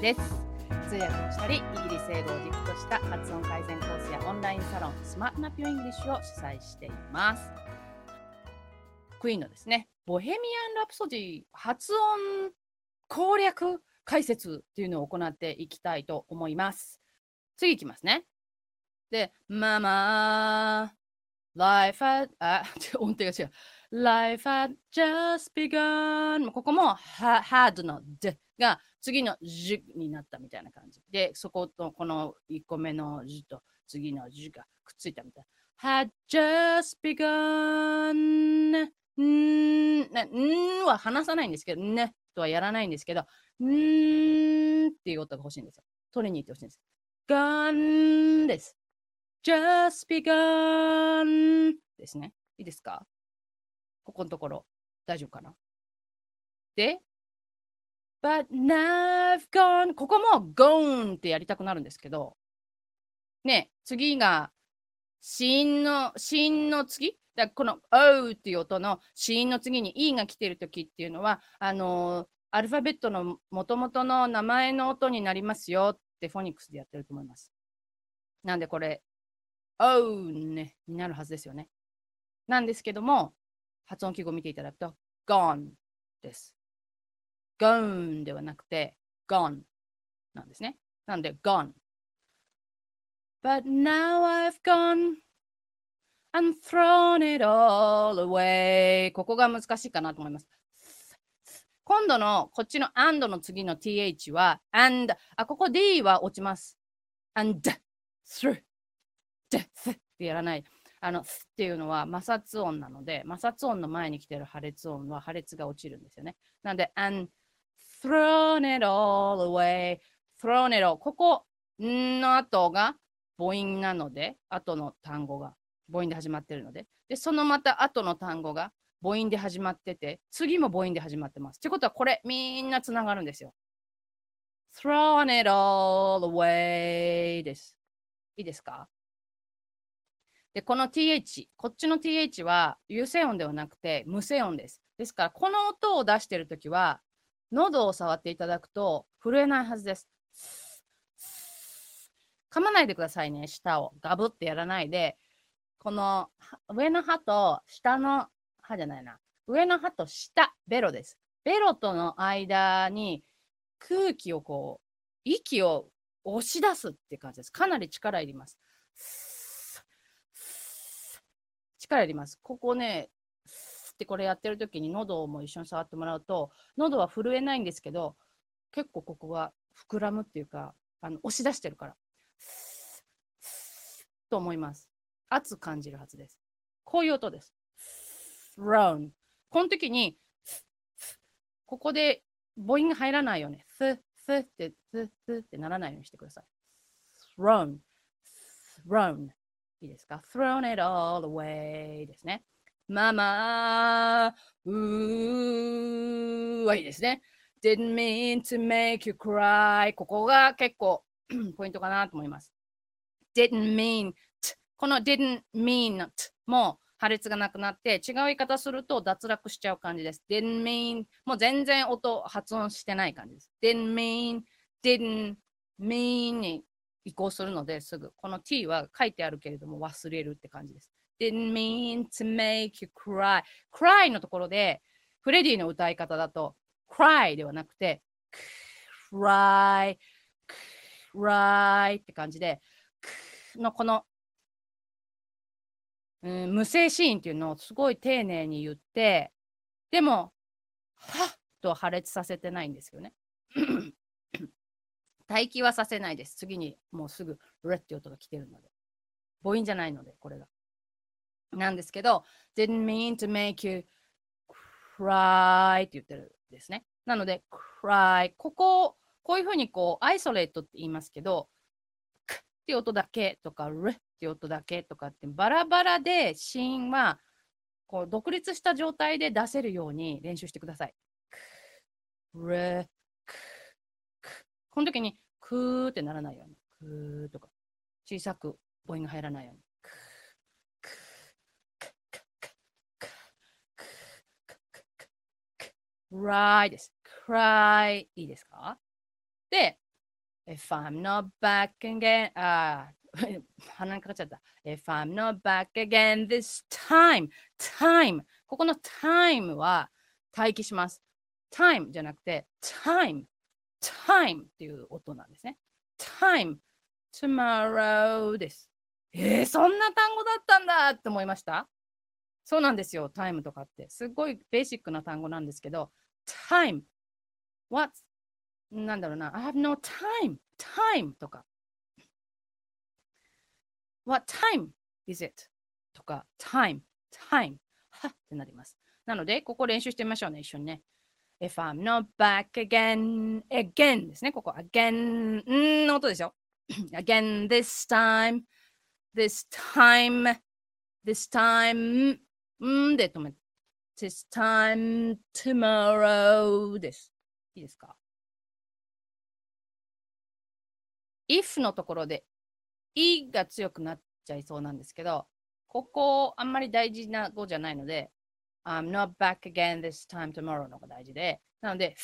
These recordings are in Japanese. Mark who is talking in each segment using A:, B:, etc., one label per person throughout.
A: です。通訳をしたりイギリス英語を軸とした発音改善コースやオンラインサロンスマートナピューイングリッシュを主催しています。クイーンのですねボヘミアン・ラプソディ発音攻略解説っていうのを行っていきたいと思います。次いきますね。で、 Mama、life had, あ、音程が違う。life had just begun ここも had の d が次の j になったみたいな感じ。でそことこの1個目の j と次の j がくっついたみたい。Had just begun. んんは話さないんですけどねとはやらないんですけどんっていう音が欲しいんですよ。取りに行ってほしいんです gun です。Just begun. ですね。いいですか？ここのところ。大丈夫かな？で、but now gone ここも gone ってやりたくなるんですけど、ね、次が、子音の、子音の次？だこの O っていう音の子音の次に E が来てるときっていうのは、あのー、アルファベットのもともとの名前の音になりますよってフォニックスでやってると思います。なんでこれ、O ね、になるはずですよね。なんですけども、発音記号を見ていただくと、gone です。Gone ではなくて、gone なんですね。なんで、gone。But now I've gone and thrown it all away. ここが難しいかなと思います。今度のこっちの and の次の th は and あここ d は落ちます。and through death ってやらない。あの、っていうのは摩擦音なので、摩擦音の前に来てる破裂音は破裂が落ちるんですよね。なんで、and thrown it all away, thrown it all ここんの後が母音なので、後の単語が母音で始まってるので、で、そのまた後の単語が母音で始まってて、次も母音で始まってます。ってことは、これみんなつながるんですよ。thrown it all away です。いいですか？で、この th、こっちの th は有声音ではなくて無声音です。ですから、この音を出しているときは、喉を触っていただくと震えないはずです。噛まないでくださいね、舌を。ガブってやらないで、この上の歯と下の歯じゃないな。上の歯と下、ベロです。ベロとの間に空気をこう、息を押し出すって感じです。かなり力いります。力いります。ここね、ってこれやってる時に喉も一緒に触ってもらうと、喉は震えないんですけど、結構ここが膨らむっていうか、あの押し出してるから。と思います。熱感じるはずです。こういう音です。round。この時に、ここで母音が入らないように、スッスって、スッスってならないようにしてください。round。round。いいですか ?thrown it all away ですね。ママうーはいいですね。didn't mean to make you cry ここが結構 ポイントかなと思います。didn't mean t この didn't mean t も破裂がなくなって違う言い方すると脱落しちゃう感じです。didn't mean もう全然音発音してない感じです。didn't mean didn't mean に移行するのですぐ。この t は書いてあるけれども忘れるって感じです。Didn't mean to make you cry. cry のところでフレディの歌い方だと cry ではなくて cry, cry って感じでのこの、うん、無声シーンっていうのをすごい丁寧に言ってでもはっと破裂させてないんですよね。待機はさせないです。次にもうすぐルって音が来てるので。母音じゃないので、これが。なんですけど、didn't mean to make you cry って言ってるんですね。なので、cry。ここ、こういうふうにこう、アイソレートって言いますけど、くって音だけとか、るって音だけとかってバラバラで子音はこう独立した状態で出せるように練習してください。る、この時に、クーってならないように。クーとか。小さく母音が入らないように。Cry です。cry いいですかで、if I'm not back again, あ鼻にかかっちゃった。if I'm not back again this time, time ここの time は待機します。time じゃなくて time, time っていう音なんですね。time, tomorrow です。えー、そんな単語だったんだって思いましたそうなんですよ、タイムとかって。すごいベーシックな単語なんですけど、time, what, なんだろうな、I have no time, time とか。What time is it? とか、time, time はってなります。なので、ここ練習してみましょうね、一緒にね。If I'm not back again, again ですね、ここ。again んの音ですよ。again this time, this time, this time んで止め this time tomorrow です。いいですか if のところで、いが強くなっちゃいそうなんですけど、ここあんまり大事な語じゃないので、I'm not back again this time tomorrow のが大事で、なので、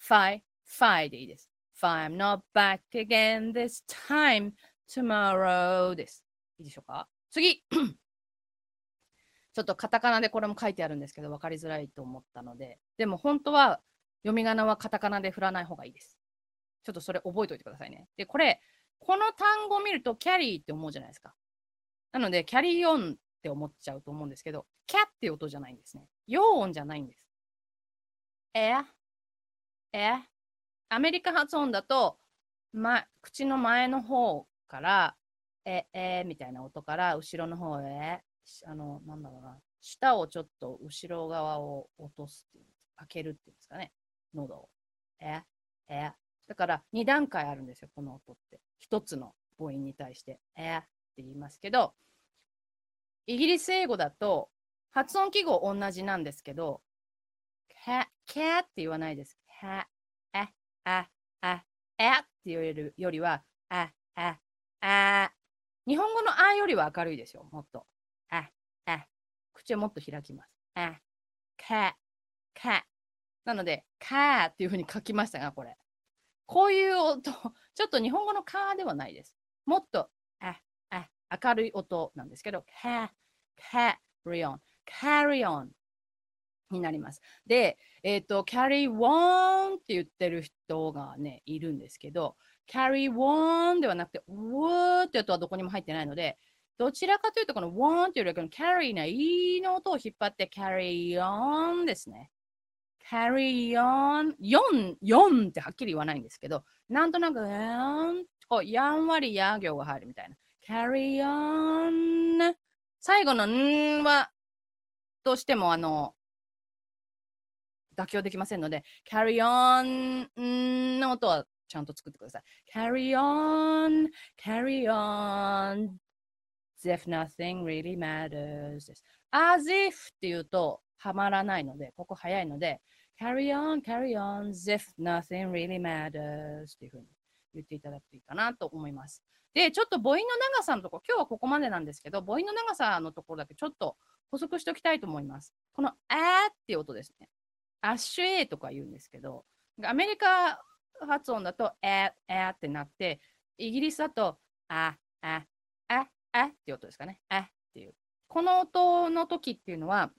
A: fi, fi でいいです。fi, I'm not back again this time tomorrow です。いいでしょうか次ちょっとカタカナでこれも書いてあるんですけど、分かりづらいと思ったので、でも本当は読み仮名はカタカナで振らない方がいいです。ちょっとそれ覚えておいてくださいね。で、これ、この単語を見るとキャリーって思うじゃないですか。なので、キャリーオンって思っちゃうと思うんですけど、キャっていう音じゃないんですね。陽音じゃないんです。ええアメリカ発音だと、ま、口の前の方から、ええみたいな音から後ろの方へ、あの、なんだろうな、舌をちょっと後ろ側を落とすっていう、開けるっていうんですかね、喉を。ええだから2段階あるんですよ、この音って。一つの母音に対して、えって言いますけど、イギリス英語だと発音記号同じなんですけど、キャって言わないです。は、あ、あ、あ、えって言われるよりは、あ、あ、あ。日本語のあよりは明るいですよ、もっと。口をもっと開きます。あ、か、か。なので、かっていうふうに書きましたが、これ。こういう音、ちょっと日本語のカーではないです。もっと、あ、あ、明るい音なんですけど、カ、カ、リオン、カリオンになります。で、えっ、ー、と、carry on って言ってる人がね、いるんですけど、carry on ではなくて、w って音はどこにも入ってないので、どちらかというと、この on っていうよりは、carry な e の音を引っ張って carry on ですね。carry on 4、4ってはっきり言わないんですけど、なんとなく、こうやんわりや行が入るみたいな。carry on 最後のんはどうしてもあの妥協できませんので、carry on の音はちゃんと作ってください。carry on, carry on, if nothing really matters です。as if っていうとはまらないので、ここ早いので、carry on, carry on, as if nothing really matters っていうふうに言っていただくといいかなと思います。で、ちょっと母音の長さのところ、今日はここまでなんですけど、母音の長さのところだけちょっと補足しておきたいと思います。このあーっていう音ですね。アッシュ A とか言うんですけど、アメリカ発音だと、えー、ってなって、イギリスだと、あ、あ、あ、っていう音ですかね。あっていう。この音の時っていうのは、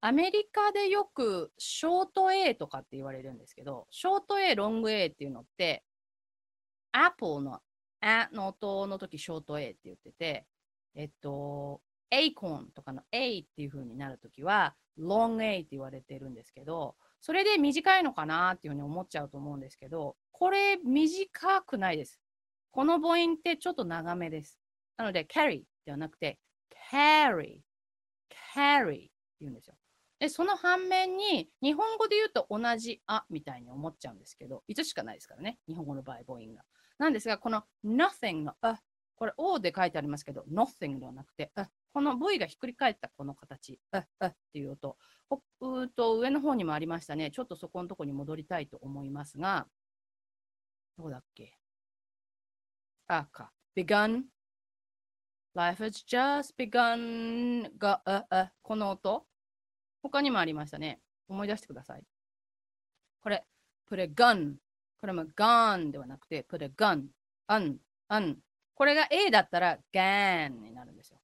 A: アメリカでよくショート A とかって言われるんですけど、ショート A、ロング A っていうのって、Apple のあの音の時ショート A って言ってて、えっと、エイコンとかの A っていう風になるときは、long A って言われてるんですけど、それで短いのかなっていうふうに思っちゃうと思うんですけど、これ短くないです。この母音ってちょっと長めです。なので、carry ではなくて、carry, carry って言うんですよ。で、その反面に、日本語で言うと同じあみたいに思っちゃうんですけど、いつしかないですからね、日本語の場合、母音が。なんですが、この nothing のあ、これ O で書いてありますけど、nothing ではなくて、あこの V がひっくり返ったこの形、ああっていう音、うと上の方にもありましたね。ちょっとそこのとこに戻りたいと思いますが、どうだっけ？あ、か。begun life has just begun が、あ、あ、この音他にもありましたね。思い出してください。これ、put a gun。これも gun ではなくて、put a gun。un, un。これが A だったら gan になるんですよ。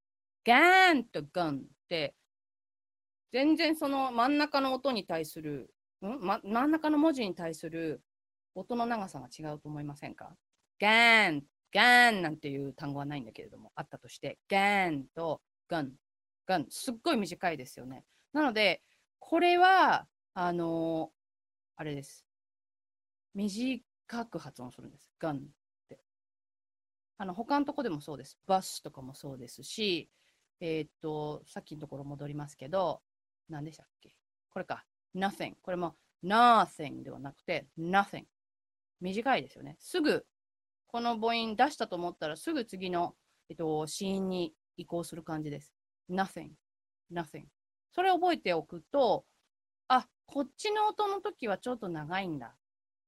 A: gan と gun って全然その真ん中の音に対する、ん、ま、真ん中の文字に対する音の長さが違うと思いませんか ?gan, gan なんていう単語はないんだけれども、あったとして、gan と gun, gun すっごい短いですよね。なので、これは、あのー、あれです。短く発音するんです。gun って。あの、他のとこでもそうです。バスとかもそうですし、えー、っと、さっきのところ戻りますけど、何でしたっけ？これか。nothing。これも nothing ではなくて nothing。短いですよね。すぐ、この母音出したと思ったら、すぐ次の、えっと、子音に移行する感じです。nothing。nothing。それを覚えておくと、あ、こっちの音の時はちょっと長いんだ。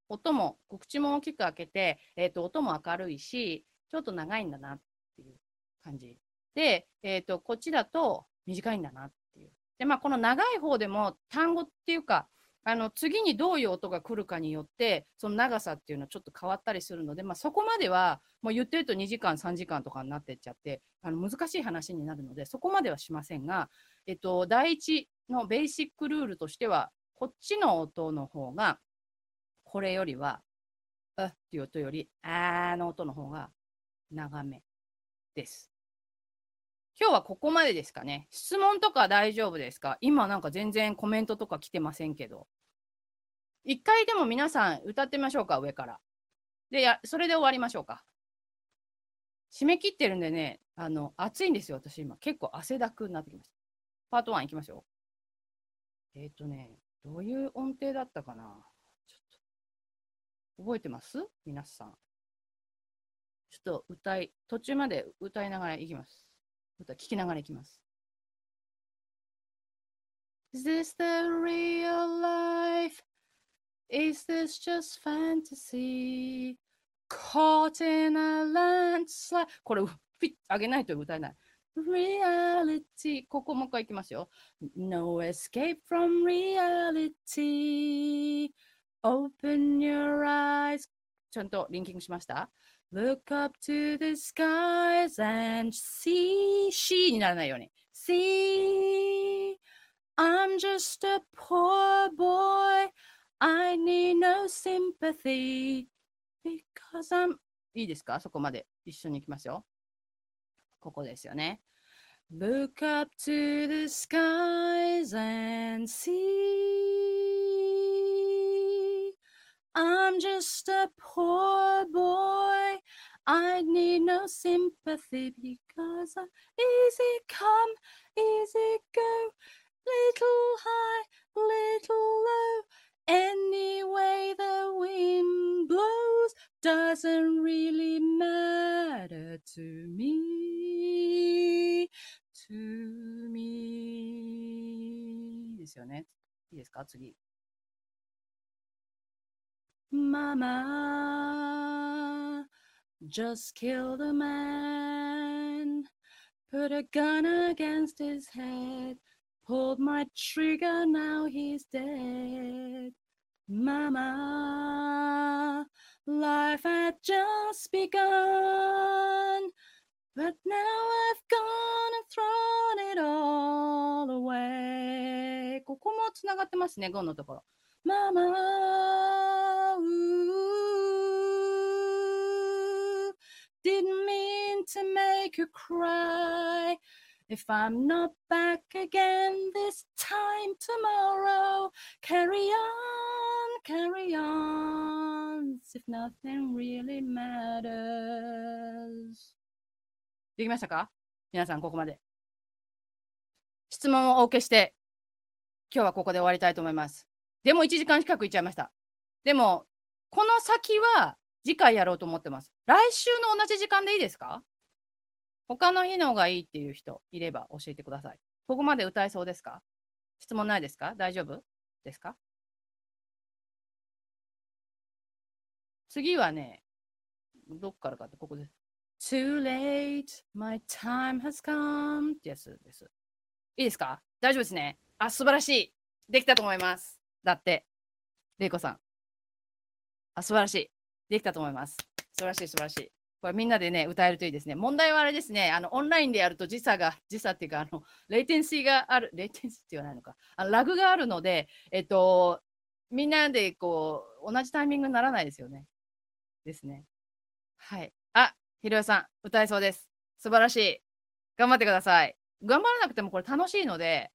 A: 音も、口も大きく開けて、えっ、と、音も明るいし、ちょっと長いんだなっていう感じ。で、えっ、と、こっちだと短いんだなっていう。で、まあ、この長い方でも単語っていうか、あの次にどういう音が来るかによってその長さっていうのはちょっと変わったりするので、まあ、そこまではもう言ってると2時間3時間とかになってっちゃってあの難しい話になるのでそこまではしませんが、えっと、第一のベーシックルールとしてはこっちの音の方がこれよりは「あ」っていう音より「あー」の音の方が長めです。今日はここまでですかね。質問とか大丈夫ですか？今なんか全然コメントとか来てませんけど。一回でも皆さん歌ってみましょうか、上から。で、やそれで終わりましょうか。締め切ってるんでね、あの、暑いんですよ、私今。結構汗だくになってきました。パート1いきましょう。えっ、ー、とね、どういう音程だったかなちょっと。覚えてます？皆さん。ちょっと歌い、途中まで歌いながらいきます。歌聞きながらいきます。Is this the real life? Is this just fantasy? Caught in a landslide これ、フィッ上げないと歌えない。reality ここもう一回いきますよ。No escape from reality. Open your eyes. ちゃんとリンキングしました Look up to the skies and see. C にならないように。See, I'm just a poor boy. I need no sympathy because I'm いいですかそこまで一緒に行きますよ。ここですよね。Look up to the skies and see. I'm just a poor boy. I need no sympathy because I easy come, easy go, little high, little low. Any way the wind blows doesn't really matter to me, to me ですよね。いいですか次。Mama just killed a man, put a gun against his head. Pulled my trigger, now he's dead. Mama, life had just begun. But now I've gone and thrown it all away. ここもつながってますね、ゴンのところ。Mama, ooh, didn't mean to make you cry. If I'm not back again this time tomorrow, carry on, carry on, if nothing really matters. できましたか？皆さん、ここまで。質問をお受けして、今日はここで終わりたいと思います。でも1時間近くいっちゃいました。でも、この先は次回やろうと思ってます。来週の同じ時間でいいですか？他の日の方がいいっていう人いれば教えてください。ここまで歌えそうですか？質問ないですか？大丈夫ですか？次はね、どっからかってここです。Too late, my time has come ってやつです。いいですか？大丈夫ですね。あ、素晴らしい。できたと思います。だって、れいこさん。あ、素晴らしい。できたと思います。素晴らしい、素晴らしい。これみんなでね、歌えるといいですね。問題はあれですね、あのオンラインでやると時差が、時差っていうか、あのレイテンシーがある、レイテンシーって言わないのか、あのラグがあるので、えっと、みんなでこう、同じタイミングにならないですよね。ですね。はい。あ、ひろやさん、歌えそうです。素晴らしい。頑張ってください。頑張らなくてもこれ楽しいので、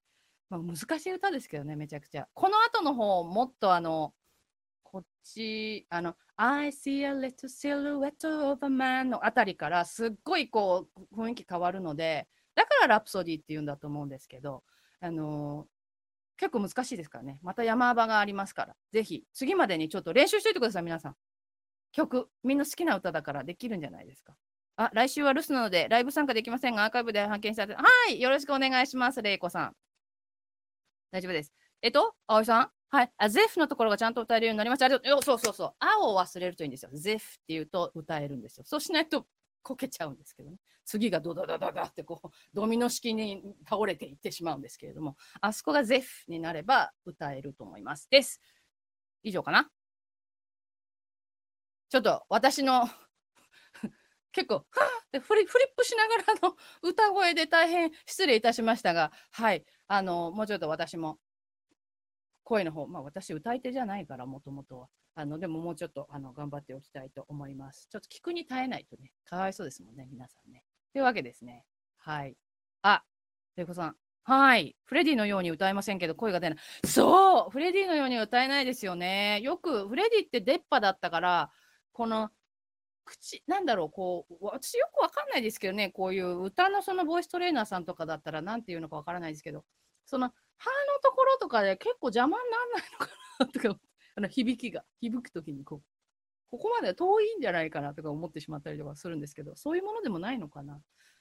A: まあ、難しい歌ですけどね、めちゃくちゃ。この後の方、もっとあの、こっち、あの、I see a little silhouette of a man のあたりからすっごいこう雰囲気変わるので、だからラプソディって言うんだと思うんですけど、あのー、結構難しいですからね。また山場がありますから、ぜひ次までにちょっと練習しといてください、皆さん。曲、みんな好きな歌だからできるんじゃないですか。あ、来週は留守なので、ライブ参加できませんが、アーカイブで発見したはい、よろしくお願いします、れいこさん。大丈夫です。えっと、葵さん？はい。あ、ゼフのところがちゃんと歌えるようになりました。ありがとう。そうそうそう。あを忘れるといいんですよ。ゼフって言うと歌えるんですよ。そうしないとこけちゃうんですけどね。次がドドドドドってこう、ドミノ式に倒れていってしまうんですけれども、あそこがゼフになれば歌えると思います。です。以上かな。ちょっと私の 結構、はあってフリフリップしながらの歌声で大変失礼いたしましたが、はい、あの、もうちょっと私も声の方、まあ私歌い手じゃないから、もともとは。あの、でももうちょっとあの頑張っておきたいと思います。ちょっと聞くに耐えないとね、かわいそうですもんね、皆さんね。というわけですね。はい。あ、レコさん。はい。フレディのように歌えませんけど、声が出ない。そうフレディのように歌えないですよね。よく、フレディって出っ歯だったから、この口、なんだろう、こう、私よくわかんないですけどね、こういう歌のそのボイストレーナーさんとかだったら、なんていうのかわからないですけど、その歯のところとかで結構邪魔にならないのかなとか、あの響きが、響くときにこう、ここまで遠いんじゃないかなとか思ってしまったりとかするんですけど、そういうものでもないのかな。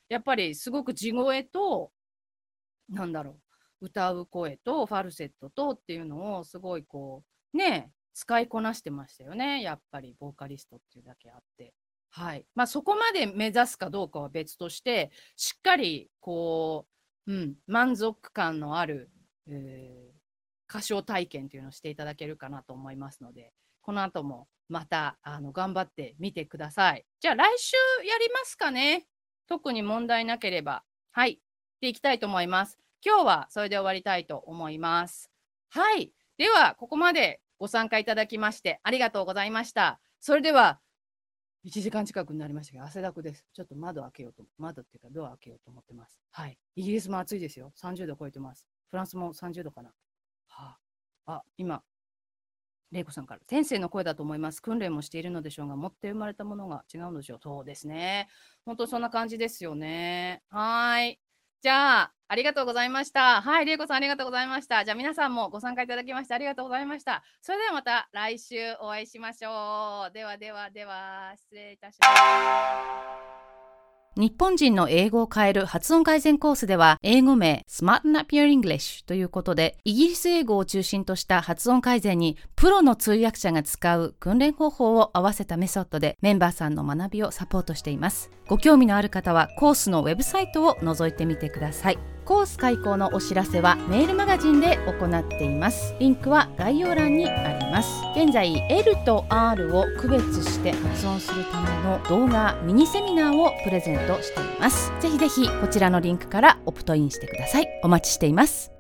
A: やっぱりすごく地声と、なんだろう、歌う声とファルセットとっていうのをすごいこう、ね、使いこなしてましたよね。やっぱりボーカリストっていうだけあって。はい。まあそこまで目指すかどうかは別として、しっかりこう、うん、満足感のある、えー、歌唱体験というのをしていただけるかなと思いますので、この後もまたあの頑張ってみてください。じゃあ来週やりますかね。特に問題なければ。はい。でいきたいと思います。今日はそれで終わりたいと思います。はい。では、ここまでご参加いただきましてありがとうございました。それでは、1時間近くになりましたけど、汗だくです。ちょっと窓開けようと、窓っていうかドア開けようと思ってます。はい。イギリスも暑いですよ。30度超えてます。フランスも30度かな。はあ、あ、今、玲子さんから、天性の声だと思います。訓練もしているのでしょうが、持って生まれたものが違うのでしょう。そうですね。本当そんな感じですよね。はい。じゃあ、ありがとうございました。はい、りえこさんありがとうございました。じゃあ皆さんもご参加いただきましてありがとうございました。それではまた来週お会いしましょう。ではではでは、失礼いたします。日本人の英語を変える発音改善コースでは、英語名 Smarten Up Your English ということで、イギリス英語を中心とした発音改善に、プロの通訳者が使う訓練方法を合わせたメソッドで、メンバーさんの学びをサポートしています。ご興味のある方は、コースのウェブサイトを覗いてみてください。コース開講のお知らせはメールマガジンで行っています。リンクは概要欄にあります。現在 L と R を区別して発音するための動画ミニセミナーをプレゼントしています。ぜひぜひこちらのリンクからオプトインしてください。お待ちしています。